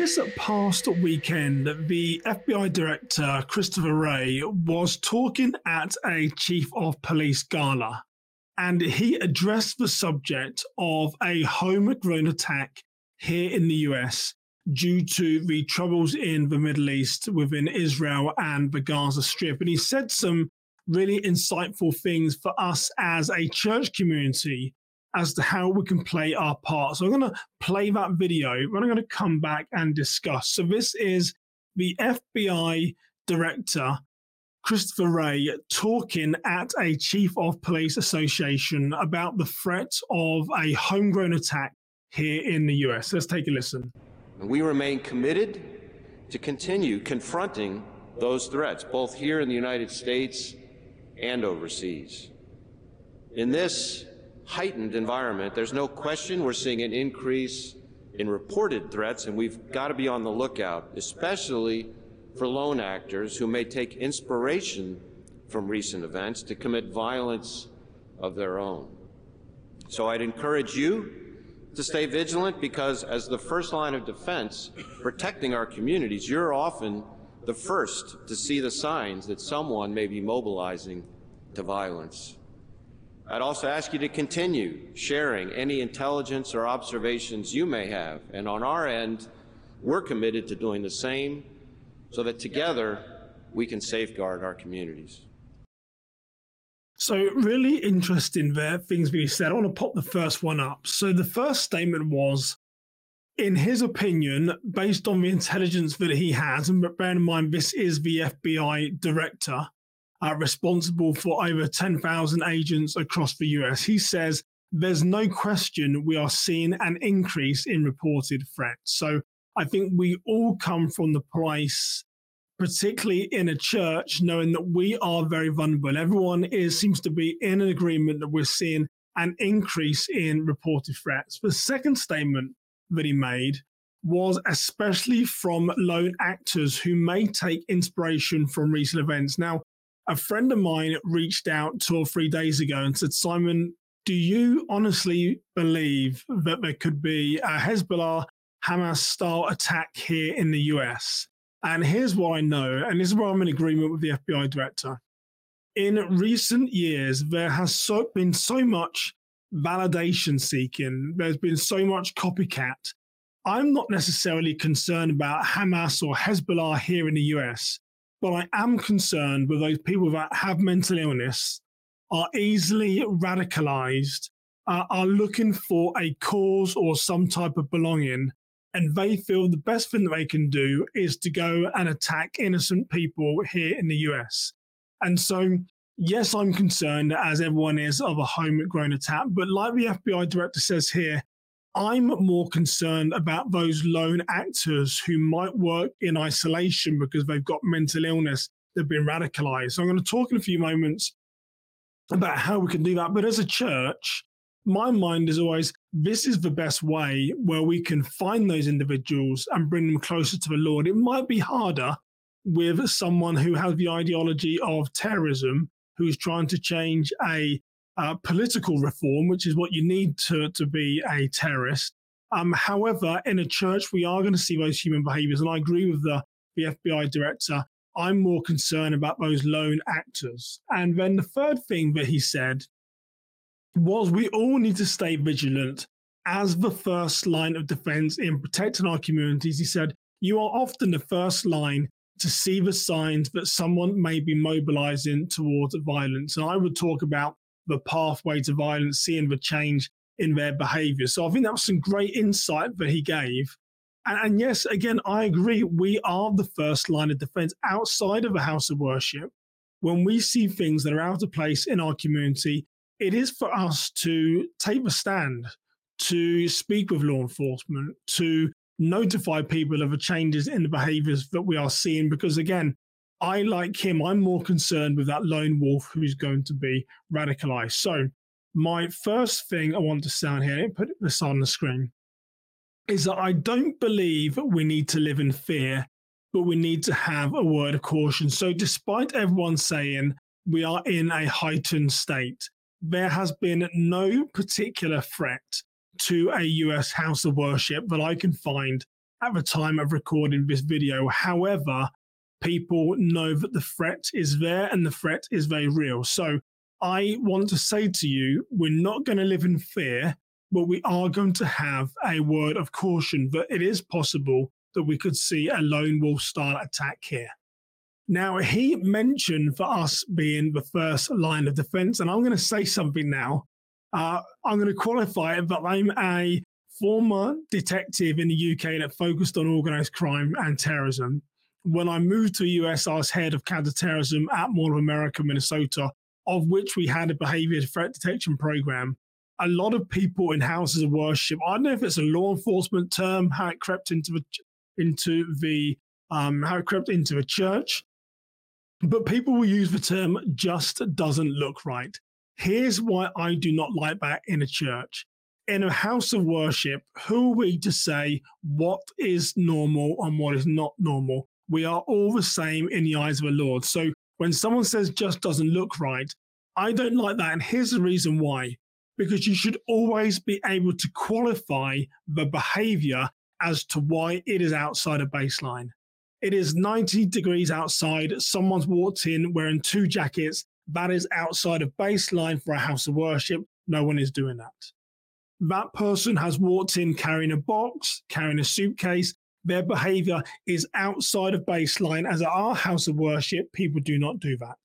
this past weekend, the FBI director, Christopher Wray, was talking at a chief of police gala, and he addressed the subject of a homegrown attack here in the US due to the troubles in the Middle East within Israel and the Gaza Strip. And he said some really insightful things for us as a church community as to how we can play our part. So I'm going to play that video, but I'm going to come back and discuss. So this is the FBI director, Christopher Wray, talking at a chief of police association about the threat of a homegrown attack here in the US. Let's take a listen. We remain committed to continue confronting those threats, both here in the United States and overseas. In this heightened environment, there's no question we're seeing an increase in reported threats, and we've got to be on the lookout, especially for lone actors who may take inspiration from recent events to commit violence of their own. So I'd encourage you to stay vigilant because, as the first line of defense, protecting our communities, you're often the first to see the signs that someone may be mobilizing to violence. I'd also ask you to continue sharing any intelligence or observations you may have. And on our end, we're committed to doing the same so that together we can safeguard our communities. So, really interesting there, things being said. I want to pop the first one up. So, the first statement was, in his opinion, based on the intelligence that he has, and bear in mind this is the FBI director, uh, responsible for over 10,000 agents across the US. He says there's no question we are seeing an increase in reported threats. So I think we all come from the place, particularly in a church, knowing that we are very vulnerable. Everyone is seems to be in an agreement that we're seeing an increase in reported threats. The second statement that he made was especially from lone actors who may take inspiration from recent events. Now, a friend of mine reached out two or three days ago and said, Simon, do you honestly believe that there could be a Hezbollah Hamas style attack here in the US? And here's what I know, and this is where I'm in agreement with the FBI director. In recent years, there has so, been so much validation seeking, there's been so much copycat. I'm not necessarily concerned about Hamas or Hezbollah here in the US. But I am concerned with those people that have mental illness, are easily radicalized, uh, are looking for a cause or some type of belonging, and they feel the best thing that they can do is to go and attack innocent people here in the US. And so, yes, I'm concerned, as everyone is, of a homegrown attack. But like the FBI director says here, I'm more concerned about those lone actors who might work in isolation because they've got mental illness, they've been radicalized. So I'm going to talk in a few moments about how we can do that. But as a church, my mind is always this is the best way where we can find those individuals and bring them closer to the Lord. It might be harder with someone who has the ideology of terrorism, who's trying to change a uh, political reform, which is what you need to, to be a terrorist. Um, however, in a church, we are going to see those human behaviors. And I agree with the, the FBI director. I'm more concerned about those lone actors. And then the third thing that he said was we all need to stay vigilant as the first line of defense in protecting our communities. He said, You are often the first line to see the signs that someone may be mobilizing towards violence. And I would talk about the pathway to violence, seeing the change in their behavior. So I think that was some great insight that he gave. And, and, yes, again, I agree. We are the first line of defense outside of a house of worship. When we see things that are out of place in our community, it is for us to take a stand, to speak with law enforcement, to notify people of the changes in the behaviors that we are seeing. Because again, I, like him, I'm more concerned with that lone wolf who's going to be radicalized. So, my first thing I want to sound here, and put this on the screen, is that I don't believe we need to live in fear, but we need to have a word of caution. So, despite everyone saying we are in a heightened state, there has been no particular threat to a US house of worship that I can find at the time of recording this video. However, people know that the threat is there and the threat is very real. So I want to say to you, we're not going to live in fear, but we are going to have a word of caution that it is possible that we could see a lone wolf style attack here. Now, he mentioned for us being the first line of defense, and I'm going to say something now. Uh, I'm going to qualify it that I'm a former detective in the UK that focused on organized crime and terrorism. When I moved to the US, I was head of counterterrorism at Mall of America, Minnesota, of which we had a behavior threat detection program. A lot of people in houses of worship, I don't know if it's a law enforcement term, how it crept into the, into the um, how it crept into the church, but people will use the term just doesn't look right. Here's why I do not like that in a church. In a house of worship, who are we to say what is normal and what is not normal? We are all the same in the eyes of the Lord. So when someone says just doesn't look right, I don't like that. And here's the reason why because you should always be able to qualify the behavior as to why it is outside of baseline. It is 90 degrees outside. Someone's walked in wearing two jackets. That is outside of baseline for a house of worship. No one is doing that. That person has walked in carrying a box, carrying a suitcase. Their behavior is outside of baseline. As at our house of worship, people do not do that.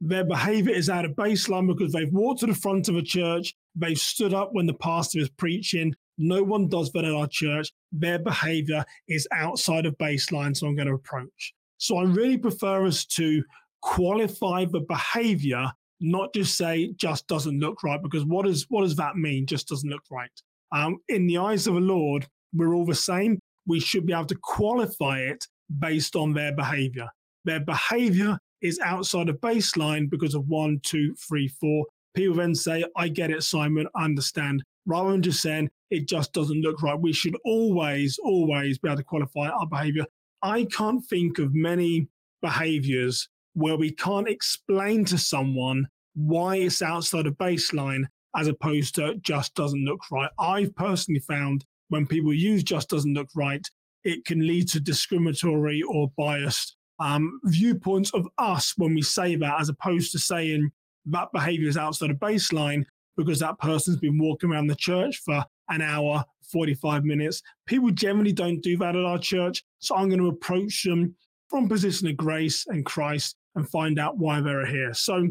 Their behavior is out of baseline because they've walked to the front of a church, they've stood up when the pastor is preaching, no one does that at our church. Their behavior is outside of baseline, so I'm going to approach. So I really prefer us to qualify the behavior, not just say just doesn't look right, because what does what does that mean? Just doesn't look right. Um, in the eyes of the Lord, we're all the same. We should be able to qualify it based on their behavior. Their behavior is outside of baseline because of one, two, three, four. People then say, I get it, Simon, I understand rather than just saying it just doesn't look right. We should always, always be able to qualify our behavior. I can't think of many behaviors where we can't explain to someone why it's outside of baseline as opposed to just doesn't look right. I've personally found when people use just doesn't look right, it can lead to discriminatory or biased um, viewpoints of us when we say that, as opposed to saying that behavior is outside of baseline because that person's been walking around the church for an hour, 45 minutes. People generally don't do that at our church. So I'm going to approach them from position of grace and Christ and find out why they're here. So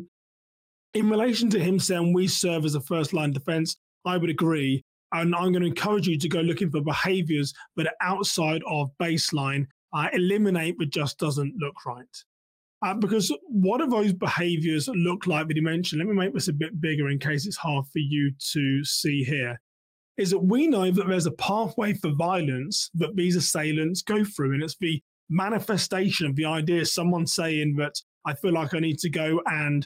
in relation to him saying we serve as a first line defense, I would agree. And I'm going to encourage you to go looking for behaviors that are outside of baseline. Uh, eliminate what just doesn't look right. Uh, because what do those behaviors look like that you mentioned? Let me make this a bit bigger in case it's hard for you to see here. Is that we know that there's a pathway for violence that these assailants go through, and it's the manifestation of the idea someone saying that I feel like I need to go and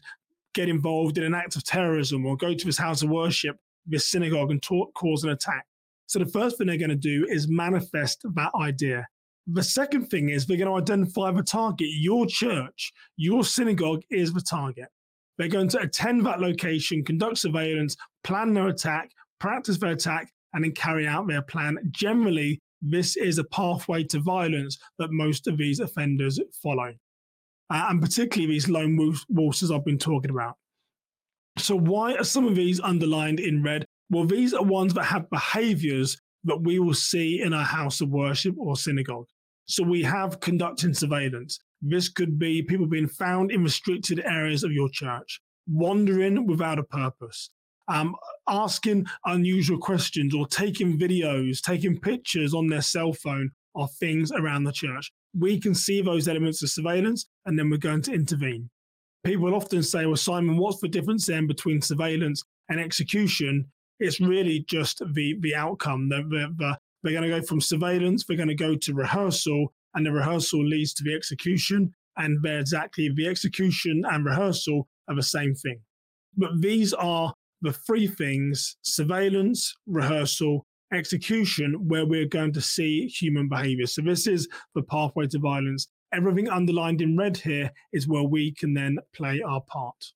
get involved in an act of terrorism or go to this house of worship, this synagogue, and talk, cause an attack. So the first thing they're going to do is manifest that idea. The second thing is they're going to identify the target. Your church, your synagogue is the target. They're going to attend that location, conduct surveillance, plan their attack, practice their attack, and then carry out their plan. Generally, this is a pathway to violence that most of these offenders follow, uh, and particularly these lone wolves, as I've been talking about. So, why are some of these underlined in red? Well, these are ones that have behaviors that we will see in a house of worship or synagogue. So we have conducting surveillance. This could be people being found in restricted areas of your church, wandering without a purpose, um, asking unusual questions or taking videos, taking pictures on their cell phone of things around the church. We can see those elements of surveillance and then we're going to intervene. People often say, well, Simon, what's the difference then between surveillance and execution? It's really just the, the outcome, the, the, the they're going to go from surveillance, they're going to go to rehearsal, and the rehearsal leads to the execution. And they're exactly the execution and rehearsal are the same thing. But these are the three things surveillance, rehearsal, execution, where we're going to see human behavior. So this is the pathway to violence. Everything underlined in red here is where we can then play our part.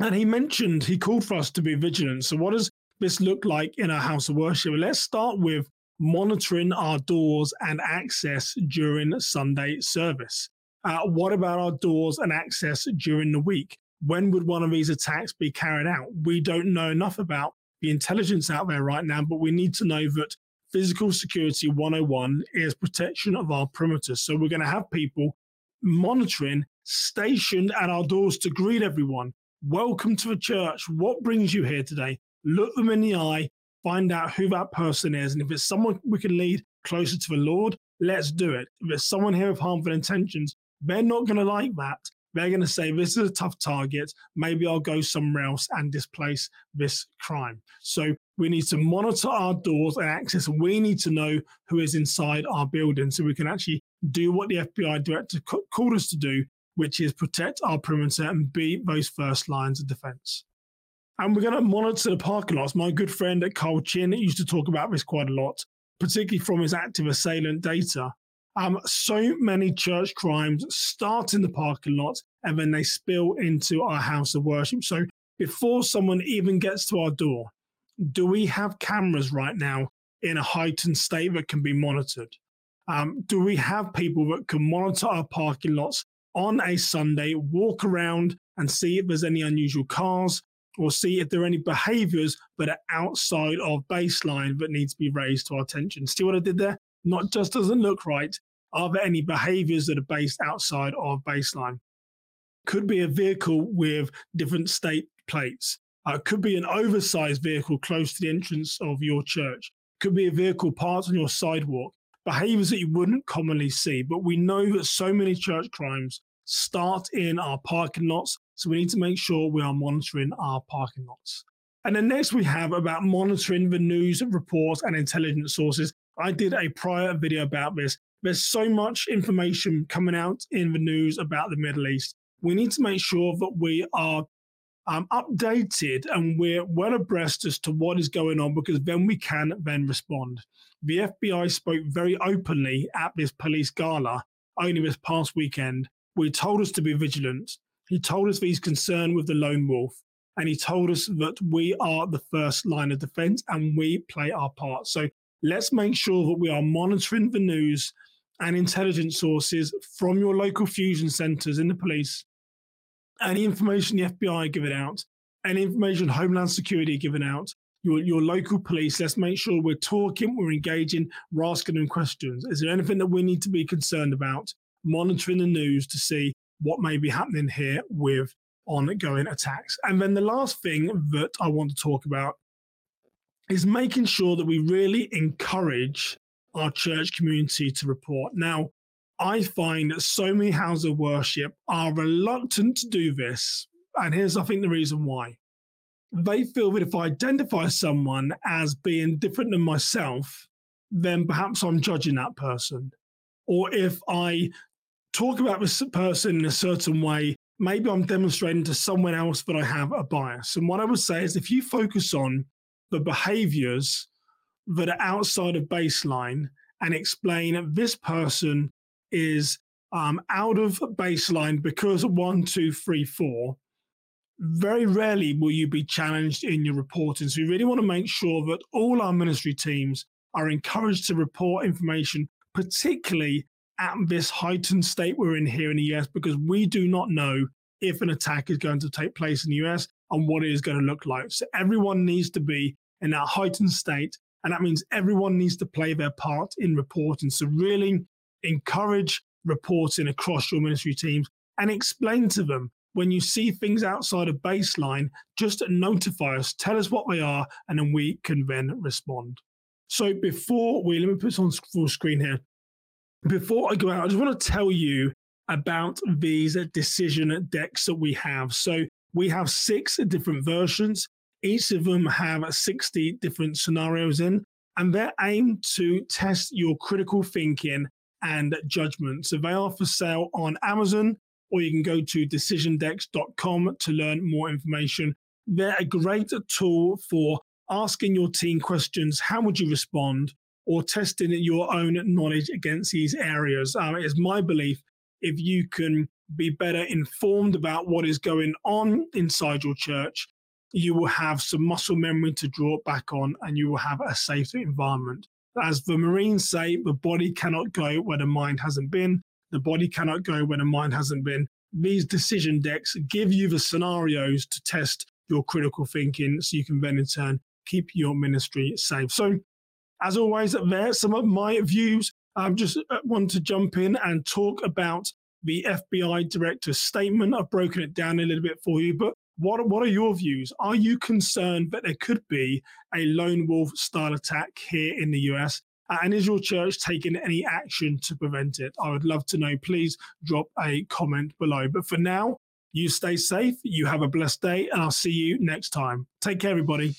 And he mentioned, he called for us to be vigilant. So, what does this look like in a house of worship? Let's start with monitoring our doors and access during Sunday service? Uh, what about our doors and access during the week? When would one of these attacks be carried out? We don't know enough about the intelligence out there right now, but we need to know that physical security 101 is protection of our perimeter. So we're going to have people monitoring stationed at our doors to greet everyone. Welcome to the church. What brings you here today? Look them in the eye, find out who that person is. And if it's someone we can lead closer to the Lord, let's do it. If it's someone here with harmful intentions, they're not going to like that. They're going to say, This is a tough target. Maybe I'll go somewhere else and displace this crime. So we need to monitor our doors and access. We need to know who is inside our building so we can actually do what the FBI director called us to do, which is protect our perimeter and be those first lines of defense. And we're going to monitor the parking lots. My good friend at Carl Chinn used to talk about this quite a lot, particularly from his active assailant data. Um, so many church crimes start in the parking lot and then they spill into our house of worship. So before someone even gets to our door, do we have cameras right now in a heightened state that can be monitored? Um, do we have people that can monitor our parking lots on a Sunday, walk around and see if there's any unusual cars or see if there are any behaviors that are outside of baseline that needs to be raised to our attention? See what I did there? Not just doesn't look right. Are there any behaviors that are based outside of baseline? Could be a vehicle with different state plates. Uh, could be an oversized vehicle close to the entrance of your church. Could be a vehicle parked on your sidewalk. Behaviors that you wouldn't commonly see. But we know that so many church crimes start in our parking lots. So we need to make sure we are monitoring our parking lots. And then next we have about monitoring the news reports and intelligence sources. I did a prior video about this. There's so much information coming out in the news about the Middle East. We need to make sure that we are um, updated and we're well abreast as to what is going on because then we can then respond. The FBI spoke very openly at this police gala only this past weekend. He told us to be vigilant. He told us that he's concerned with the lone wolf. And he told us that we are the first line of defense and we play our part. So let's make sure that we are monitoring the news and intelligence sources from your local fusion centers in the police any information the FBI given out, any information Homeland Security given out, your, your local police, let's make sure we're talking, we're engaging, we're asking them questions. Is there anything that we need to be concerned about? Monitoring the news to see what may be happening here with ongoing attacks. And then the last thing that I want to talk about is making sure that we really encourage our church community to report. Now, I find that so many houses of worship are reluctant to do this. And here's, I think, the reason why. They feel that if I identify someone as being different than myself, then perhaps I'm judging that person. Or if I talk about this person in a certain way, maybe I'm demonstrating to someone else that I have a bias. And what I would say is if you focus on the behaviors that are outside of baseline and explain this person is um, out of baseline because one, two, three, four, very rarely will you be challenged in your reporting. So we really want to make sure that all our ministry teams are encouraged to report information, particularly at this heightened state we're in here in the US, because we do not know if an attack is going to take place in the US and what it is going to look like. So everyone needs to be in that heightened state. And that means everyone needs to play their part in reporting. So really encourage reporting across your ministry teams and explain to them when you see things outside of baseline, just notify us, tell us what they are, and then we can then respond. So before we, let me put this on full screen here. Before I go out, I just want to tell you about these decision decks that we have. So we have six different versions. Each of them have 60 different scenarios in, and they're aimed to test your critical thinking and judgment. So they are for sale on Amazon, or you can go to decisiondecks.com to learn more information. They're a great tool for asking your team questions. How would you respond? Or testing your own knowledge against these areas. Um, it's my belief if you can be better informed about what is going on inside your church, you will have some muscle memory to draw back on and you will have a safer environment. As the Marines say, the body cannot go where the mind hasn't been. The body cannot go where the mind hasn't been. These decision decks give you the scenarios to test your critical thinking so you can then in turn keep your ministry safe. So, as always, there some of my views. I just uh, want to jump in and talk about the FBI director's statement. I've broken it down a little bit for you, but what what are your views? Are you concerned that there could be a lone wolf style attack here in the US? Uh, and is your church taking any action to prevent it? I would love to know. Please drop a comment below. But for now, you stay safe, you have a blessed day, and I'll see you next time. Take care, everybody.